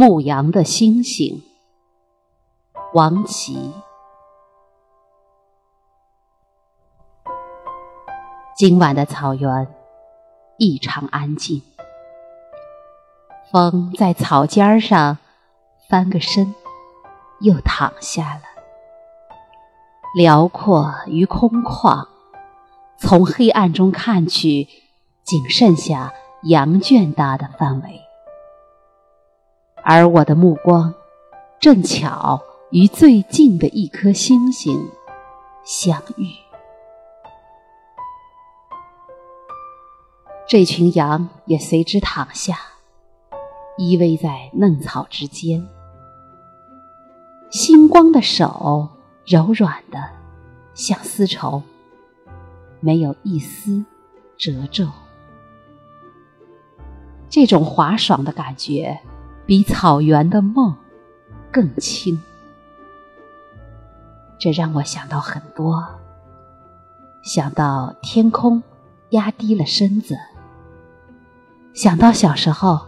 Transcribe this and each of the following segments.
牧羊的星星，王琦。今晚的草原异常安静，风在草尖上翻个身，又躺下了。辽阔与空旷，从黑暗中看去，仅剩下羊圈大的范围。而我的目光正巧与最近的一颗星星相遇。这群羊也随之躺下，依偎在嫩草之间。星光的手柔软的像丝绸，没有一丝褶皱。这种滑爽的感觉。比草原的梦更轻，这让我想到很多，想到天空压低了身子，想到小时候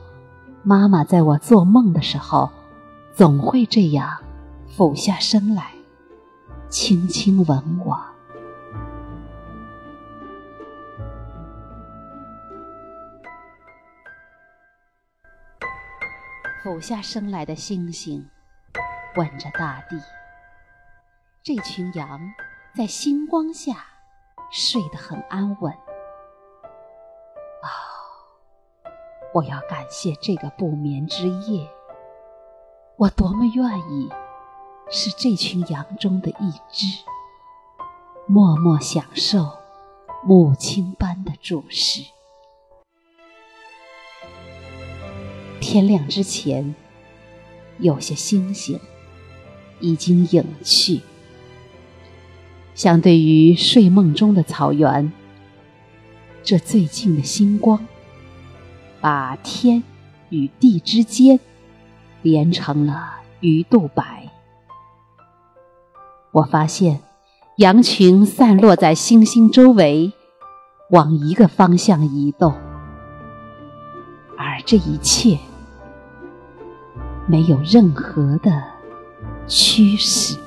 妈妈在我做梦的时候，总会这样俯下身来，轻轻吻我。俯下身来的星星，吻着大地。这群羊在星光下睡得很安稳。啊，我要感谢这个不眠之夜。我多么愿意是这群羊中的一只，默默享受母亲般的注视。天亮之前，有些星星已经隐去。相对于睡梦中的草原，这最近的星光，把天与地之间连成了鱼肚白。我发现，羊群散落在星星周围，往一个方向移动，而这一切。没有任何的驱使。